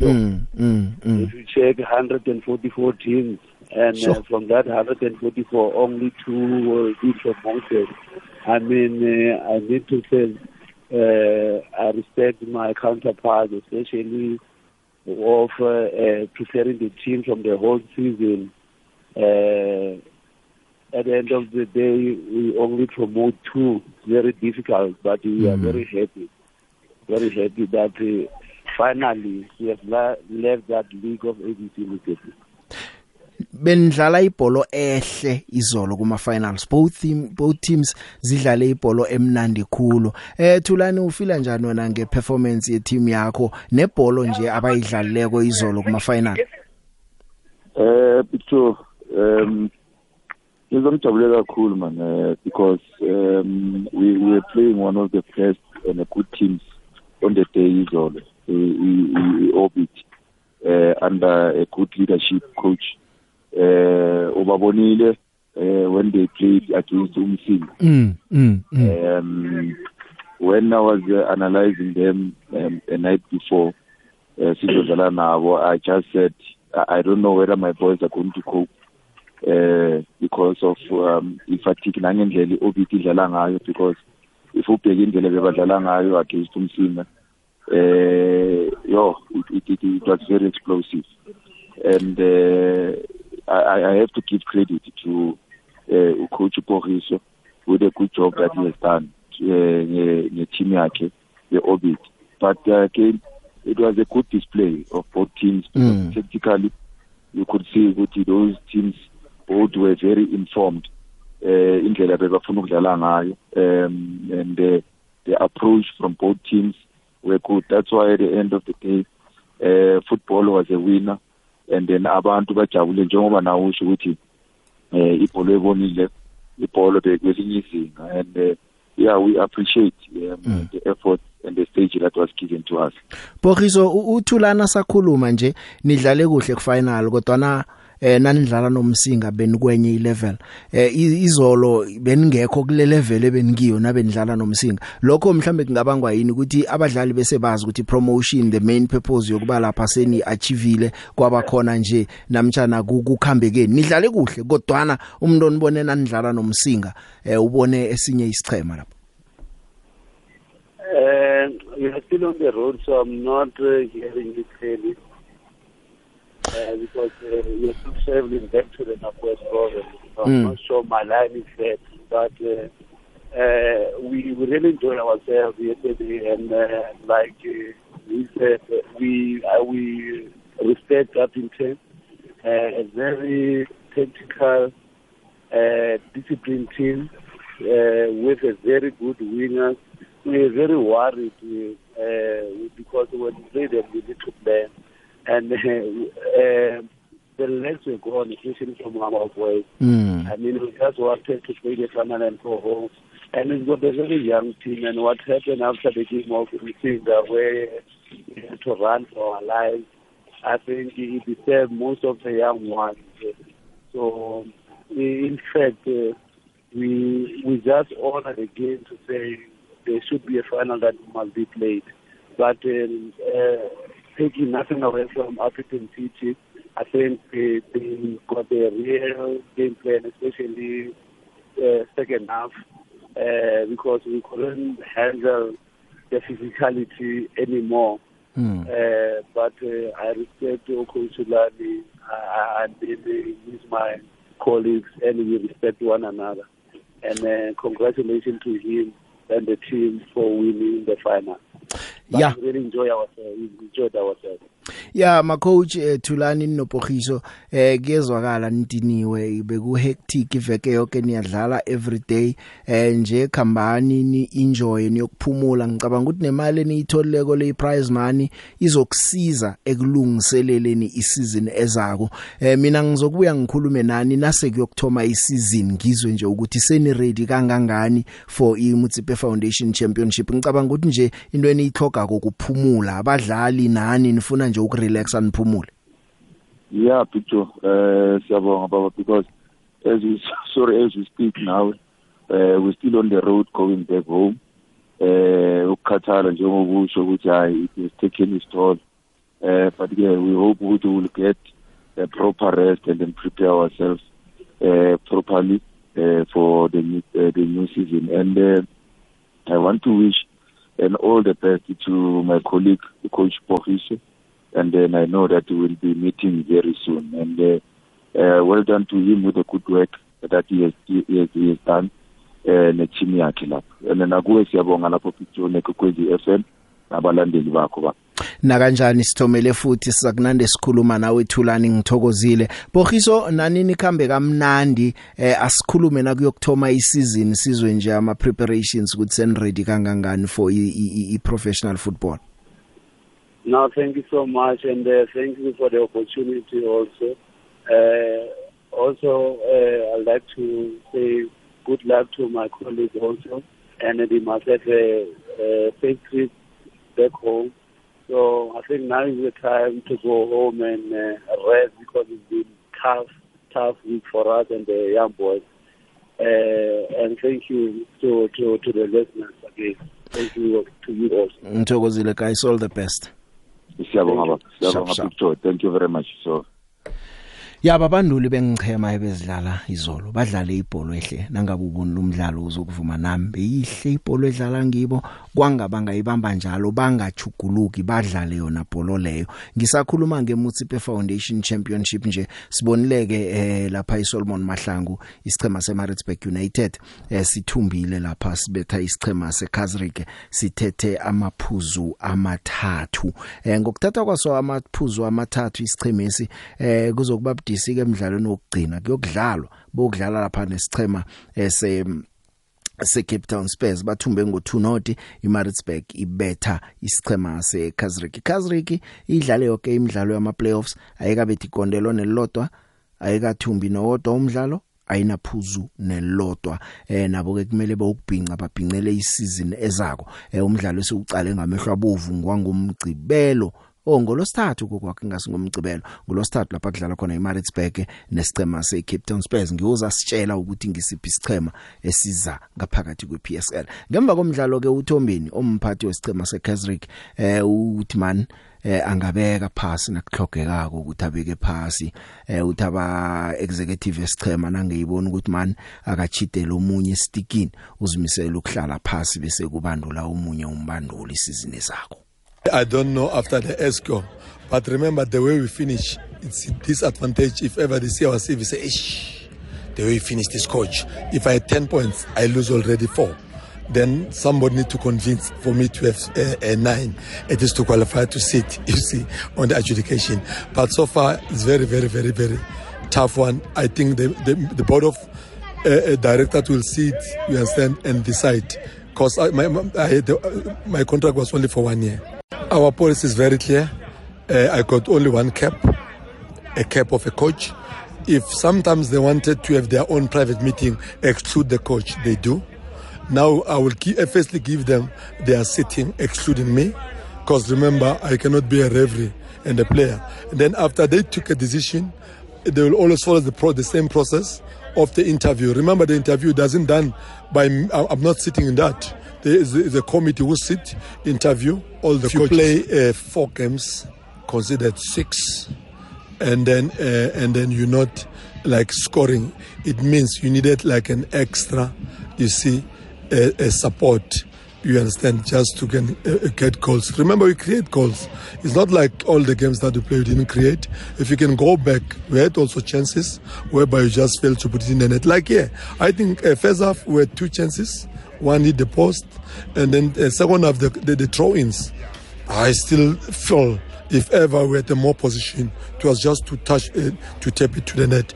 so Mm mm mm. If you check 144 teams, and Sure. uh, from that 144, only two were being promoted. I mean, uh, I need to say, uh, I respect my counterparts, especially of uh, uh, preparing the team from the whole season. Uh, at the end of the day, we only promote two. It's very difficult, but we are Mhm. very happy. Very happy that uh, finally we have la- left that league of ABC League. Benidlala ibhola ehle izolo kuma finals both team both teams zidlale ibhola emnandi khulu. Eh Thulani ufila njani wena nge performance ye team yakho? Nebhola nje abayidlalileko izolo kuma final Uh, Picture, um, ngizomjabule kakhulu man uh, because um, we we were playing one of the best and a good teams on the day izolo i- i- i- orbit uh, under a good leadership coach. Uh, ubabonile uh, when they played against umsini mm mm, mm. um, when I was uh, analyzing them um, a night before uh, sizodlala nabo I just said I, don't know whether my boys are going to cope uh, because of um, ifatigue nangendlela i-obit idlala ngayo because if ubheke indlela bebadlala ngayo against umsina uh, yo it, it, it, it was very explosive and uh, I, I have to give credit to uh, coach Poriso with a good job that he has done uh, nge- nge-team yakhe ye-orbit but uh, again it was a good display of both teams. Because Mm. tactically you could see ukuthi those teams both were very informed uh, indlela bebafuna ukudlala ngayo um, and uh, the approach from both teams were good. That's why at the end of the day uh, football was a winner and then abantu bajabule njengoba nawe usho ukuthi eh ibhola ebonile ibhola bekwelinye izinga and uh, yeah we appreciate um, the effort and the stage that was given to us. Bogiso u- uthulana sakhuluma nje nidlale kuhle ku final kodwa na eh nanidlala nomsinga benikwenye ilevel. Eh izolo beningekho kule level ebeningiyo nabenidlala nomsinga. Lokho mhlambe kungabangwa yini ukuthi abadlali bese bazi ukuthi promotion the main purpose yokuba lapha seni achievile kwaba khona nje namtjana ku- kukhambekeni nidlale kuhle kodwa umuntu onibone nanidlala nomsinga eh ubone esinye isichema lapho. Uh, we are still on the road, so I'm not uh, hearing you clearly. Uh, because uh, we are still traveling back to the Northwest province. So I'm Mm. not sure my line is set, but uh, uh, we, we really enjoyed ourselves yesterday, and uh, like uh, we said, uh, we uh, we respect Appington, uh, a very tactical, uh, disciplined team uh, with a very good winger. We are very worried uh, because when we play them, we need to plan. And uh, uh, the legs were gone, especially from our boys. Mm. I mean, we just wanted to play the final and go home. And we've got a very young team. And what happened after the game of Musinga, where we had to run for our lives, I think it disturbed most of the young ones. So, in fact, uh, we we just honor the game to say there should be a final that must be played. But um, uh, taking nothing away from African City, I think they, they got a real game plan, especially uh, second half, uh, because we couldn't handle the physicality anymore. Mm. Uh, but uh, I respect uh, and he's my colleagues, and we respect one another. and uh, congratulations to him and the team for winning the final. But Yeah. we really enjoy ourselves. We enjoyed ourselves. Ya ma coach eh, Thulani nopogiso eh kuyezwakala nitiniwe beku hectic iveke yonke niyadlala every day. Eh nje khambani ni enjoy niyokuphumula. Ngicabanga ukuthi nemali eniyitholeko le prize money izokusiza ekulungiseleleni isizini ezako. Eh mina ngizokuya ngikhulume nani nase kuyokthoma isizini ngizwe nje ukuthi seni ready kangangani for iMutsipe Foundation Championship. Ngicabanga ukuthi nje into eniyithoga kokuphumula abadlali nani nifuna nje ukurelaxa niphumule Yeah, Picture. Uh, siyabonga baba because as we sorry as we speak now, uh, we're still on the road going back home. Uh, ukukhathala njengokusho ukuthi hayi it has taken its toll. Uh, but yeah, we hope ukuthi we will get a proper rest and then prepare ourselves uh, properly uh, for the new, uh, the new season. And uh, I want to wish and all the best to my colleague, Coach Pogiso. And then I know that we will be meeting very soon. And uh, uh, well done to him with the good work that he has, he has, he has done uh, neteam yakhe lapho. And nakuwe siyabonga lapho picture nekokwezi FM nabalandeli bakho ba. Na kanjani sithomele futhi sizakunande sikhuluma nawe Thulani ngithokozile. Bogiso nani nikhambe kamnandi eh asikhulume na kuyokthoma isizini sizwe nje ama preparations ukuthi sen ready kangangani for i, i, i professional football? No, thank you so much, and uh, thank you for the opportunity also. Uh, also, uh, I'd like to say good luck to my colleagues also, and they must have a, safe trip back home. So I think now is the time to go home and uh, rest because it's been tough, tough week for us and the young boys. Uh, and thank you to, to, to the listeners again. Thank you to you also. ngithokozile guys all the best siyabonga baba Sharp, siyabonga sharp. picture thank you very much so yaba banduli bengichema ebezidlala izolo badlale ibhola ehle nangabe ubona umdlalo uzokuvuma nami beyihle ibhola edlala ngibo. Kwangabanga ibamba njalo bangachuguluki badlale yona bhola leyo. Ngisakhuluma ngeMutsipe Foundation Championship nje sibonileke eh lapha iSolomon Mahlangu isichema seMaritzburg United eh sithumbile lapha sibetha isichema seKazrike sithethe amaphuzu amathathu. Eh ngokuthatha kwaso amaphuzu amathathu isichemesi eh kuzokuba budisi ke emidlalweni wokugcina kuyokudlalwa bokudlala lapha nesichema ese se Cape Town Spurs bathumbe ngo2 not iMaritzburg ibetha isichema seKazriki. Kazriki idlale yonke imidlalo yama playoffs ayikabethi ikondelo nelodwa ayikathumbi nowodwa umdlalo ayinaphuzu nelodwa eh nabo ke kumele bawukubhinqa babhinqele isizini ezako. Eh umdlalo esiucale ngamehlo abovu ngwangomgcibelo Oh ngolosithathu kokwakhe ngasingomgcibelo ngolosithathu lapha kudlala khona iMaritzburg nesicema seCape Town Spurs. Ngiyoza sitshela ukuthi ngisiphi isicema esiza ngaphakathi kwePSL ngemva komdlalo ke uThombeni omphathi wesicema seKazrick eh uthi man eh angabeka phasi nakuhlogekako ukuthi abeke phasi. Eh uthi aba executive esichema nangeyibona ukuthi man akachitele omunye stikini uzimisela ukuhlala phasi bese kubandula omunye umbanduli isizini zakho I don't know after the ESCO, but remember the way we finish, it's a disadvantage if ever they see our CV say, Ish, the way we finish this coach. If I had 10 points, I lose already four. Then somebody need to convince for me to have a, a nine. It is to qualify to sit, you see, on the adjudication. But so far, it's very, very, very, very tough one. I think the, the, the board of uh, uh, directors will sit, you understand, and decide. Because my, my, I, uh, my contract was only for one year. Our policy is very clear. Uh, I got only one cap, a cap of a coach. If sometimes they wanted to have their own private meeting, exclude the coach, they do. Now I will uh, firstly give them their sitting, excluding me, because remember I cannot be a referee and a player. And then after they took a decision, they will always follow the pro- the same process of the interview. Remember, the interview doesn't done by. I'm not sitting in that. There is a, the committee who sit interview all the. If you play uh, four games, considered six, and then uh, and then you're not like scoring. It means you needed like an extra. You see, a, a support you understand, just to get, uh, get goals. Remember, we create goals. It's not like all the games that we play, we didn't create. If you can go back, we had also chances whereby you just failed to put it in the net. Like, yeah, I think uh, first half we had two chances. One hit the post, and then uh, second half, the, the, the throw ins. I still feel if ever we had a more position, it was just to touch, it, to tap it to the net.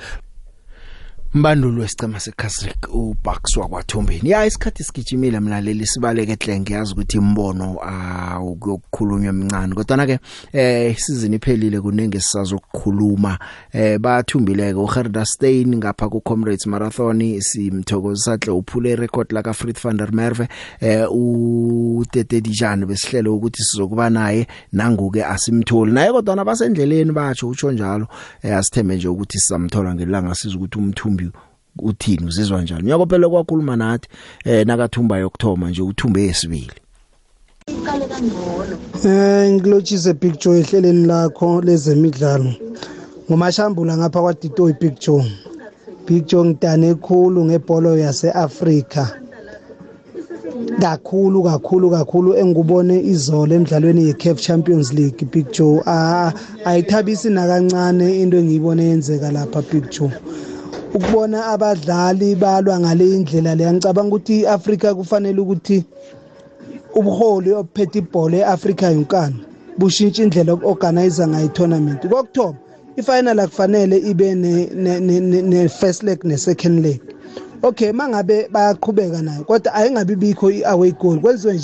Mbandulu wesicema seCasric uBucks wakwaThombeni. Ya isikhathi sigijimile mlaleli sibaleke hle ngiyazi ukuthi imbono ah ukuyokukhulunywa emncane kodwa na ke eh season iphelile kunenge sisazokukhuluma eh bathumbile ke uGerda Steyn ngapha ku Comrades Marathon simthokozisa hle uphule record la ka Fritz van der Merwe. Eh u Tete Dijane besihlelo ukuthi sizokuba naye nanguke asimtholi. Naye kodwa nabasendleleni batsho utsho njalo. Eh asithembe nje ukuthi sizamthola ngelanga siza ukuthi umthumbi uthini uzizwa njani? Uyakophela kwakhuluma nathi eh nakathumba yokthoma nje uthumbe yesibili. Eh ngilotshise picture ehleleni lakho lezemidlalo. Ngumashambula ngapha kwadito ipicture picture ngidane ekhulu ngebholo yaseAfrika. Kakhulu kakhulu kakhulu engubone izolo emidlalweni yeCAF Champions League picture ah ayithabisi nakancane into engiyibone yenzeka lapha picture ukubona abadlali balwa ngale indlela le. Ngicabanga ukuthi iAfrika kufanele ukuthi ubuholi ophethe ibhola eAfrika yonkana bushintsha indlela okuorganize ngayo tournament kokuthoba ifinal akufanele ibe ne ne first leg ne second leg okay mangabe bayaqhubeka nayo kodwa ayingabi bikho i-away goal. Kwenziwe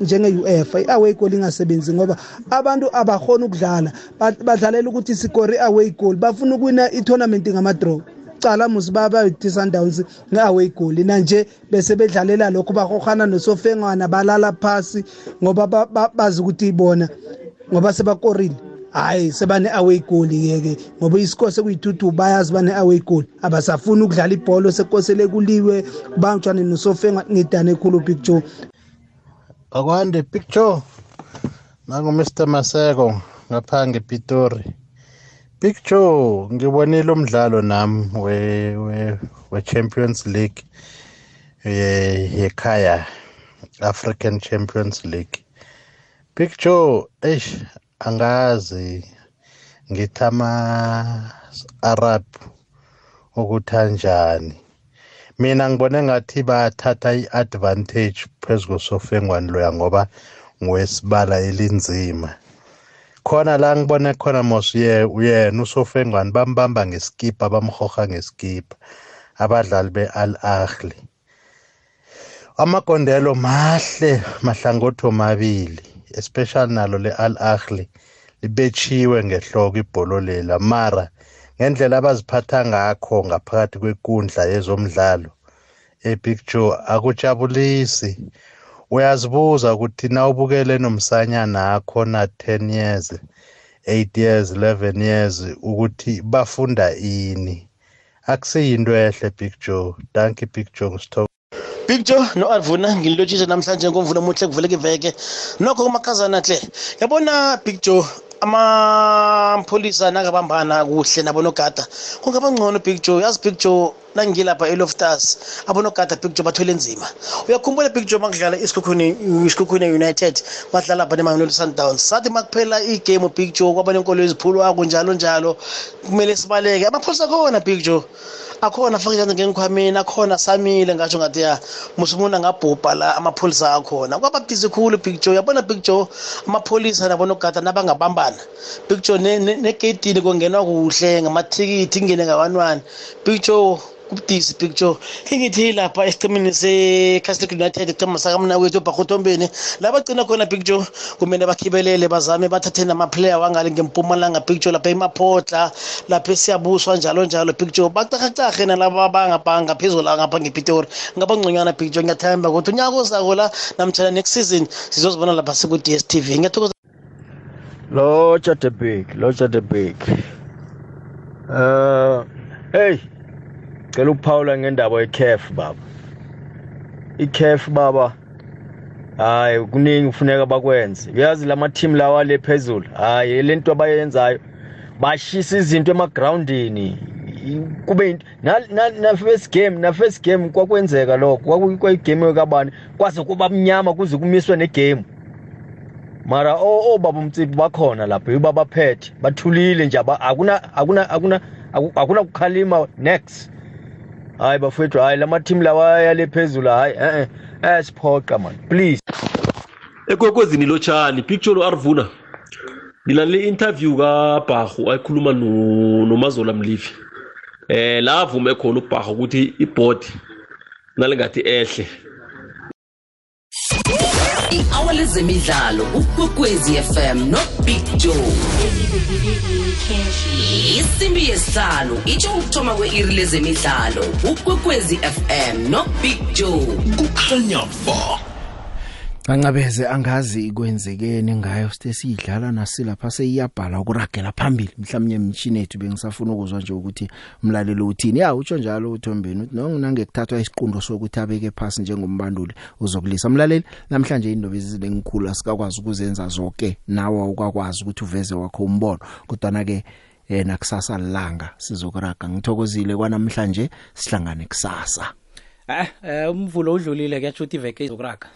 njenge-uefa i-away goal ingasebenzi ngoba abantu abahona ukudlala badlalela ukuthi sikore i-away goal bafuna ukuwina i-tournament ngama-draw. Cala musi babayi-sundowns nge-away goal nanje bese bedlalela lokho bahohana nosofengwana balala phasi ngoba bazi ukuthi bona ngoba sebakorile. Hayi sebane-away goal yeke ngoba isikole sekuyithuthu bayazi bane-away goal abasafuni ukudlala ibholo sekosele kuliwe kubanjwane nosofenga ngidane ekhulu picture akwande picture nangu-mr maseko ngapha ngepitori picture ngibonile umdlalo nami we we we-champions league yekhaya african champions league. Picture eish angazi ngithi ama-arab ukuthi anjani mina ngibone ngathi bathatha i-advantage phezu kosofengwane loya ngoba ngwesibala elinzima. Khona la ngibone khona mos ye uyena usofengwane bambamba ngesikipa bamhoha ngesikipa abadlali be-al ahli amagondelo mahle mahlangothi omabili especially nalo le-al ahli libetshiwe ngehloko ibholo lela. Mara ngendlela abaziphatha ngakho ngaphakathi kwenkundla yezomdlalo epicture akujabulisi. Uyazibuza ukuthi na ubukele nomsanyana akho na 10 years 8 years 11 years ukuthi bafunda ini? Akusiyinto ehle picture thank you picture ngusitho picture no-alvuna ngililotshise namhlanje ngomvulo omuhle kuvuleka iveke. Nokho kumakhazana hle yabona picture amapholisa nangabambana kuhle nabonogada kungaba ngcono picture yazi picture nangilapha eloftus abonogada picture bathwele nzima. Uyakhumbula picture makudlala isikhukhune united badlala lapha nemangnoli sundowns. Sathi makuphela igame picture kwaba nenkolo eziphulwako njalo njalo. Kumele sibaleke. Amapholisa khona picture akhona afake izandla ngengikhwameni akhona samile ngasho ngathi ya musi umuntu angabhubha la amapholisa akhona. Kwaba busy khulu picture yabona picture amapholisa nabonogada nabangabambana. Picture negeyidini kongenwa kuhle ngamathikithi ingene ngabantu picture kubudisi picture. Ingithi lapha esicimini se-catholic united icima sakamnawethu ebharhotombeni la bagcina khona picture kumele bakhibelele bazame bathathe namaplayer wangale ngempumalanga picture lapha emaphotla lapha esiyabuswa njalo njalo picture. Bacahacahe nalaba bangapha phezulu ngapha ngepitori. Ngaba ngconywana picture ngiyathemba ukuthi unyaka ozako la namtshana next season sizozibona lapha siku-d s t v ngiyathokoza lotsha the big lotsha the big uh hey. Cela ukuphawula ngendaba ye-caf baba. I-caf baba hayi kuningi kufuneka bakwenze. Uyazi lama-team lawa le phezulu hayi le nto abayenzayo bashisa izinto emagrawundini kube na, na, na first game na first game kwakwenzeka lokho kwakuyigame kabani? Kwaze kuba mnyama kuze kumiswe negame. Mara obaba umtsibi bakhona lapho yibo abaphethe bathulile nje akuna akuna akuna akuna kukhalima next. Hayi bafethu hayi lama team lawa yale phezulu hayi eh eh siphoqa man. Please. Ekwekwezini lotshani picture lo arvuna ngilalele interview kabharhu ayikhuluma nomazola mlivi eh la avume khona ubharhu ukuthi iboard nalingathi ehle. I-hour lezemidlalo ukwekwezi fm no big joe. Isimbi yesihlanu itsho ukuthoma kwe-iri lezemidlalo ukwekwezi fm no big joe. Kukhanya ba. Ancabeze angazi kwenzekeni ngayo site sidlala nasilapha seyiyabhala ukuragela phambili. Mhlawumnye imshini yethu bengisafuna ukuzwa nje ukuthi umlaleli uthini. Ya utsho njalo uthombeni uthi nonginange kuthathwa isiqundo sokuthi abeke phasi njengombanduli uzokulisa. Umlaleli namhlanje indaba ezilengikhulu asikakwazi ukuzenza zonke nawe ukwakwazi ukuthi uveze wakho umbono. Kodwa na ke eh nakusasa langa sizokuraga ngithokozile kwanamhlanje sihlangane kusasa. Eh umvulo udlulile kuyasho ukuthi iveke izokuraga